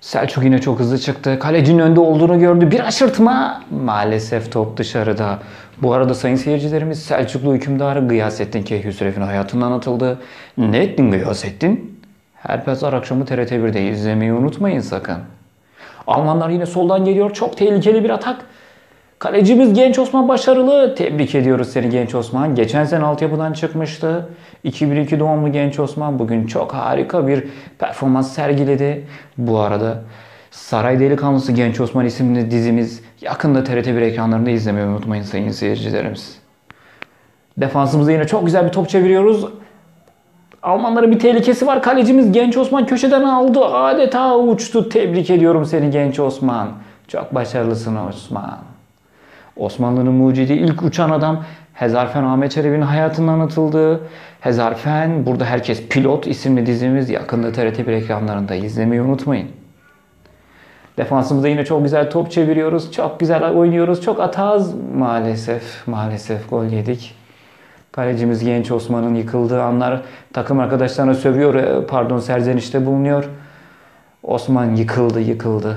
Selçuk yine çok hızlı çıktı. Kalecinin önde olduğunu gördü. Bir aşırtma. Maalesef top dışarıda. Bu arada sayın seyircilerimiz Selçuklu hükümdarı Gıyasettin Keyhüsref'in hayatından atıldı. Ne ettin Gıyasettin? Her pazar akşamı TRT1'de izlemeyi unutmayın sakın. Almanlar yine soldan geliyor. Çok tehlikeli bir atak. Kalecimiz Genç Osman başarılı. Tebrik ediyoruz seni Genç Osman. Geçen sene altyapıdan çıkmıştı. 2002 doğumlu Genç Osman bugün çok harika bir performans sergiledi. Bu arada Saray Delikanlısı Genç Osman isimli dizimiz yakında TRT1 ekranlarında izlemeyi unutmayın sayın seyircilerimiz. Defansımızda yine çok güzel bir top çeviriyoruz. Almanların bir tehlikesi var. Kalecimiz Genç Osman köşeden aldı. Adeta uçtu. Tebrik ediyorum seni Genç Osman. Çok başarılısın Osman. Osmanlı'nın mucidi ilk uçan adam Hezarfen Ahmet Çelebi'nin hayatından atıldı. Hezarfen burada herkes pilot isimli dizimiz yakında TRT1 ekranlarında izlemeyi unutmayın. Defansımızda yine çok güzel top çeviriyoruz. Çok güzel oynuyoruz. Çok ataz maalesef maalesef gol yedik. Kalecimiz Genç Osman'ın yıkıldığı anlar takım arkadaşlarına sövüyor. e, Pardon serzenişte bulunuyor. Osman yıkıldı yıkıldı.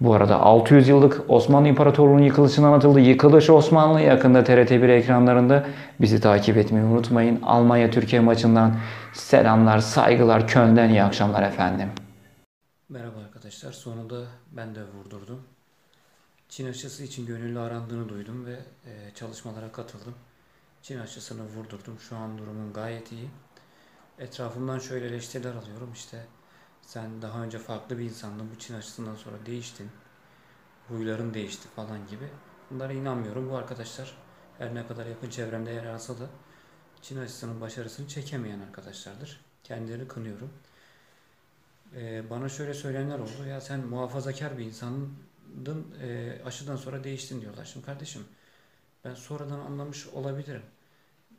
Bu arada 600 yıllık Osmanlı İmparatorluğu'nun yıkılışından atıldı. Yıkılış Osmanlı yakında TRT1 ekranlarında bizi takip etmeyi unutmayın. Almanya-Türkiye maçından selamlar, saygılar, Köln'den iyi akşamlar efendim. Merhaba arkadaşlar. Sonunda ben de vurdurdum. Çin aşısı için gönüllü arandığını duydum ve e, çalışmalara katıldım. Çin aşısını vurdurdum. Şu an durumum gayet iyi. Etrafımdan şöyle eleştiriler alıyorum. İşte sen daha önce farklı bir insandın. Bu Çin aşısından sonra değiştin. Huyların değişti falan gibi. Bunlara inanmıyorum. Bu arkadaşlar her ne kadar yakın çevremde yer alsa da Çin aşısının başarısını çekemeyen arkadaşlardır. Kendilerini kınıyorum. Ee, bana şöyle söyleyenler oldu. Ya sen muhafazakar bir insandın. e, aşıdan sonra değiştin diyorlar. Şimdi kardeşim ben sonradan anlamış olabilirim.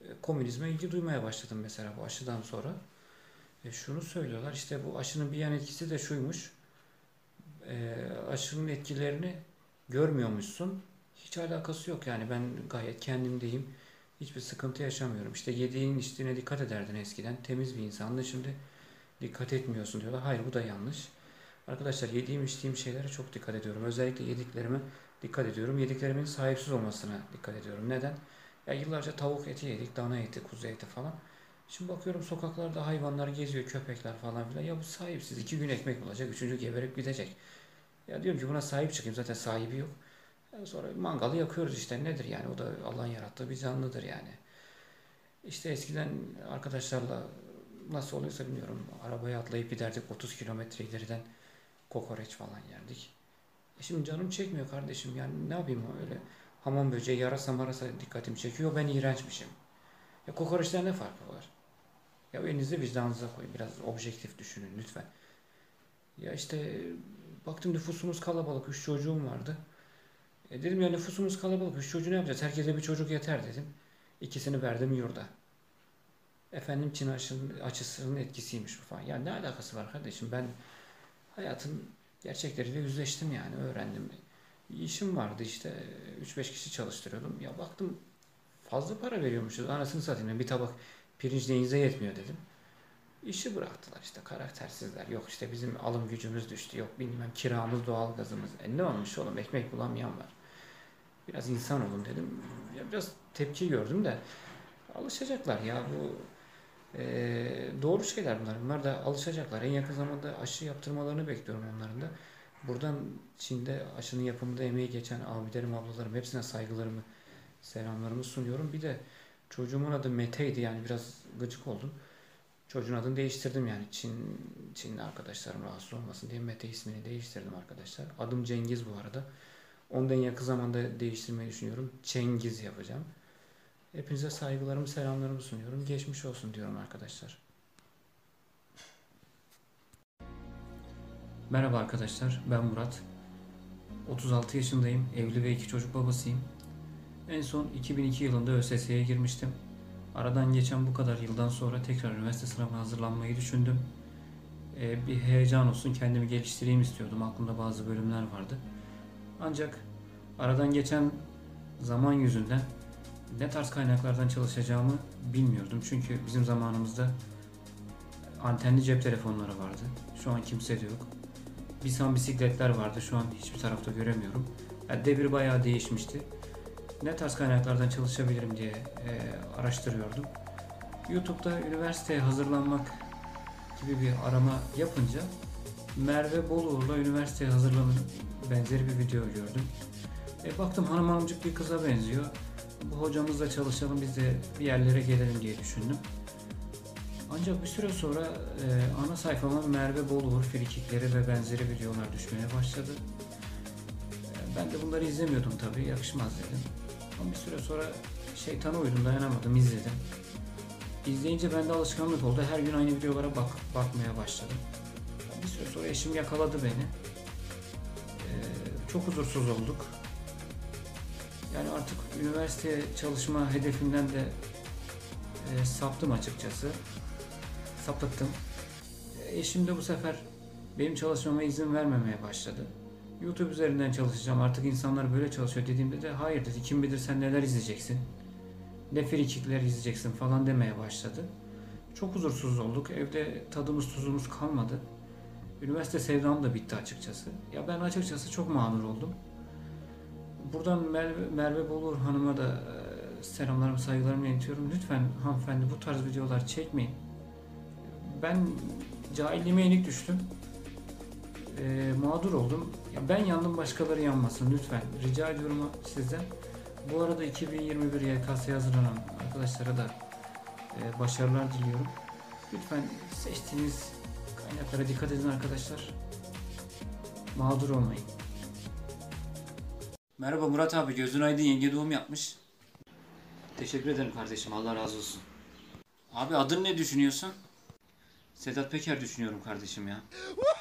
E, komünizme ilgi duymaya başladım mesela bu aşıdan sonra. E, şunu söylüyorlar işte bu aşının bir yan etkisi de şuymuş. E, aşının etkilerini görmüyormuşsun. Hiç alakası yok yani ben gayet kendimdeyim. Hiçbir sıkıntı yaşamıyorum. İşte yediğin içtiğine dikkat ederdin eskiden. Temiz bir insandın. Şimdi dikkat etmiyorsun diyorlar. Hayır bu da yanlış. Arkadaşlar yediğim içtiğim şeylere çok dikkat ediyorum. Özellikle yediklerime dikkat ediyorum. Yediklerimin sahipsiz olmasına dikkat ediyorum. Neden? Ya yıllarca tavuk eti yedik, dana eti, kuzu eti falan. Şimdi bakıyorum sokaklarda hayvanlar geziyor, köpekler falan filan. Ya bu sahipsiz. iki gün ekmek bulacak, üçüncü geberip gidecek. Ya diyorum ki buna sahip çıkayım. Zaten sahibi yok. Ya sonra mangalı yakıyoruz işte. Nedir yani? O da Allah'ın yarattığı bir canlıdır yani. İşte eskiden arkadaşlarla nasıl oluyorsa bilmiyorum. Arabaya atlayıp giderdik 30 kilometre ileriden kokoreç falan yerdik. E şimdi canım çekmiyor kardeşim. Yani ne yapayım öyle hamam böceği yarasa marasa dikkatimi çekiyor. Ben iğrençmişim. Ya kokoreçten ne farkı var? Ya elinizi vicdanınıza koyun. Biraz objektif düşünün lütfen. Ya işte baktım nüfusumuz kalabalık. Üç çocuğum vardı. E dedim ya nüfusumuz kalabalık. Üç çocuğu ne yapacağız? Herkese bir çocuk yeter dedim. İkisini verdim yurda. Efendim Çin açısının etkisiymiş bu falan. Ya ne alakası var kardeşim? Ben hayatın gerçekleriyle yüzleştim yani öğrendim. İşim vardı işte 3-5 kişi çalıştırıyordum. Ya baktım fazla para veriyormuşuz. Anasını satayım bir tabak pirinç neyinize yetmiyor dedim. İşi bıraktılar işte karaktersizler. Yok işte bizim alım gücümüz düştü. Yok bilmem kiramız doğalgazımız. E ne olmuş oğlum ekmek bulamayan var. Biraz insan olun dedim. Ya biraz tepki gördüm de alışacaklar ya bu e, doğru şeyler bunlar. Bunlar da alışacaklar. En yakın zamanda aşı yaptırmalarını bekliyorum onların da. Buradan Çin'de aşının yapımında emeği geçen abilerim, ablalarım hepsine saygılarımı, selamlarımı sunuyorum. Bir de çocuğumun adı Mete'ydi yani biraz gıcık oldum. Çocuğun adını değiştirdim yani Çin Çinli arkadaşlarım rahatsız olmasın diye Mete ismini değiştirdim arkadaşlar. Adım Cengiz bu arada. Ondan yakın zamanda değiştirmeyi düşünüyorum. Cengiz yapacağım. Hepinize saygılarımı, selamlarımı sunuyorum. Geçmiş olsun diyorum arkadaşlar. Merhaba arkadaşlar, ben Murat. 36 yaşındayım, evli ve iki çocuk babasıyım. En son 2002 yılında ÖSS'ye girmiştim. Aradan geçen bu kadar yıldan sonra tekrar üniversite sınavına hazırlanmayı düşündüm. Ee, bir heyecan olsun, kendimi geliştireyim istiyordum. Aklımda bazı bölümler vardı. Ancak aradan geçen zaman yüzünden ne tarz kaynaklardan çalışacağımı bilmiyordum. Çünkü bizim zamanımızda antenli cep telefonları vardı. Şu an kimse de yok. Bisan bisikletler vardı. Şu an hiçbir tarafta göremiyorum. Yani devir bayağı değişmişti. Ne tarz kaynaklardan çalışabilirim diye e, araştırıyordum. YouTube'da üniversiteye hazırlanmak gibi bir arama yapınca Merve Boluğur'la üniversiteye hazırlanın benzeri bir video gördüm. E, baktım hanım hanımcık bir kıza benziyor. Bu hocamızla çalışalım biz de bir yerlere gelelim diye düşündüm. Ancak bir süre sonra e, ana sayfama Merve Boluğur frikikleri ve benzeri videolar düşmeye başladı. E, ben de bunları izlemiyordum tabii yakışmaz dedim. Ama bir süre sonra şeytana uydum dayanamadım izledim. İzleyince bende alışkanlık oldu. Her gün aynı videolara bak bakmaya başladım. Bir süre sonra eşim yakaladı beni. Ee, çok huzursuz olduk. Yani artık üniversiteye çalışma hedefimden de e, saptım açıkçası. Sapıttım. Eşim de bu sefer benim çalışmama izin vermemeye başladı. YouTube üzerinden çalışacağım artık insanlar böyle çalışıyor dediğimde de hayır dedi kim bilir sen neler izleyeceksin ne frikikler izleyeceksin falan demeye başladı. Çok huzursuz olduk. Evde tadımız tuzumuz kalmadı. Üniversite sevdam da bitti açıkçası. Ya ben açıkçası çok mağdur oldum. Buradan Merve, Merve Bolur Hanım'a da e, selamlarımı, saygılarımı iletiyorum. Lütfen hanımefendi bu tarz videolar çekmeyin. Ben cahilliğime yenik düştüm. E, mağdur oldum. Ya ben yandım başkaları yanmasın lütfen. Rica ediyorum sizden. Bu arada 2021 YKS'ye hazırlanan arkadaşlara da e, başarılar diliyorum. Lütfen seçtiğiniz kaynaklara dikkat edin arkadaşlar. Mağdur olmayın. Merhaba Murat abi, gözün aydın yenge doğum yapmış. Teşekkür ederim kardeşim, Allah razı olsun. Abi adın ne düşünüyorsun? Sedat Peker düşünüyorum kardeşim ya.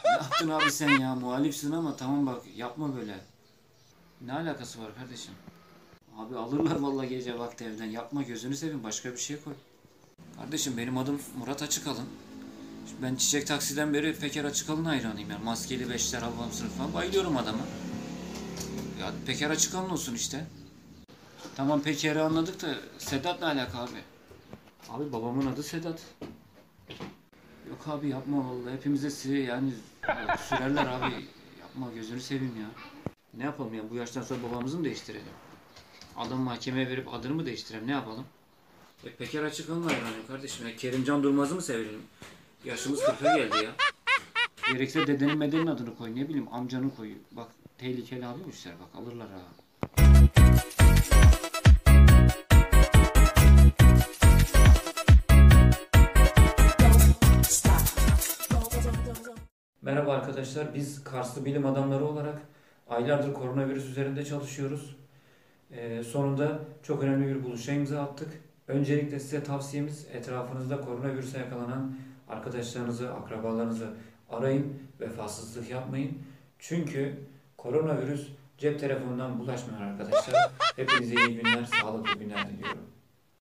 ne yaptın abi sen ya? Muhalifsin ama tamam bak yapma böyle. Ne alakası var kardeşim? Abi alırlar vallahi gece vakti evden. Yapma gözünü seveyim başka bir şey koy. Kardeşim benim adım Murat Açıkalın. Şimdi Ben Çiçek Taksi'den beri Peker Açıkalın hayranıyım yani. Maskeli Beşler, Albam Sınıf falan bayılıyorum adama. Ya Peker Açıkalın olsun işte. Tamam Peker'i anladık da Sedat ne alaka abi? Abi babamın adı Sedat. Yok abi yapma vallahi hepimize si yani sürerler abi. Yapma gözünü seveyim ya. Ne yapalım ya bu yaştan sonra babamızı mı değiştirelim? Adam mahkemeye verip adını mı değiştirelim ne yapalım? E, Peker açık var yani kardeşim. Ya, Kerimcan Durmaz'ı mı sevelim? Yaşımız 40'a geldi ya. Gerekse dedenin medenin adını koy ne bileyim amcanın koy. Bak tehlikeli abi bu işler bak alırlar ha. Merhaba arkadaşlar. Biz Karslı bilim adamları olarak aylardır koronavirüs üzerinde çalışıyoruz. Ee, sonunda çok önemli bir buluşa imza attık. Öncelikle size tavsiyemiz etrafınızda koronavirüse yakalanan arkadaşlarınızı, akrabalarınızı arayın, vefasızlık yapmayın. Çünkü koronavirüs cep telefonundan bulaşmıyor arkadaşlar. Hepinize iyi günler, sağlıklı günler diliyorum.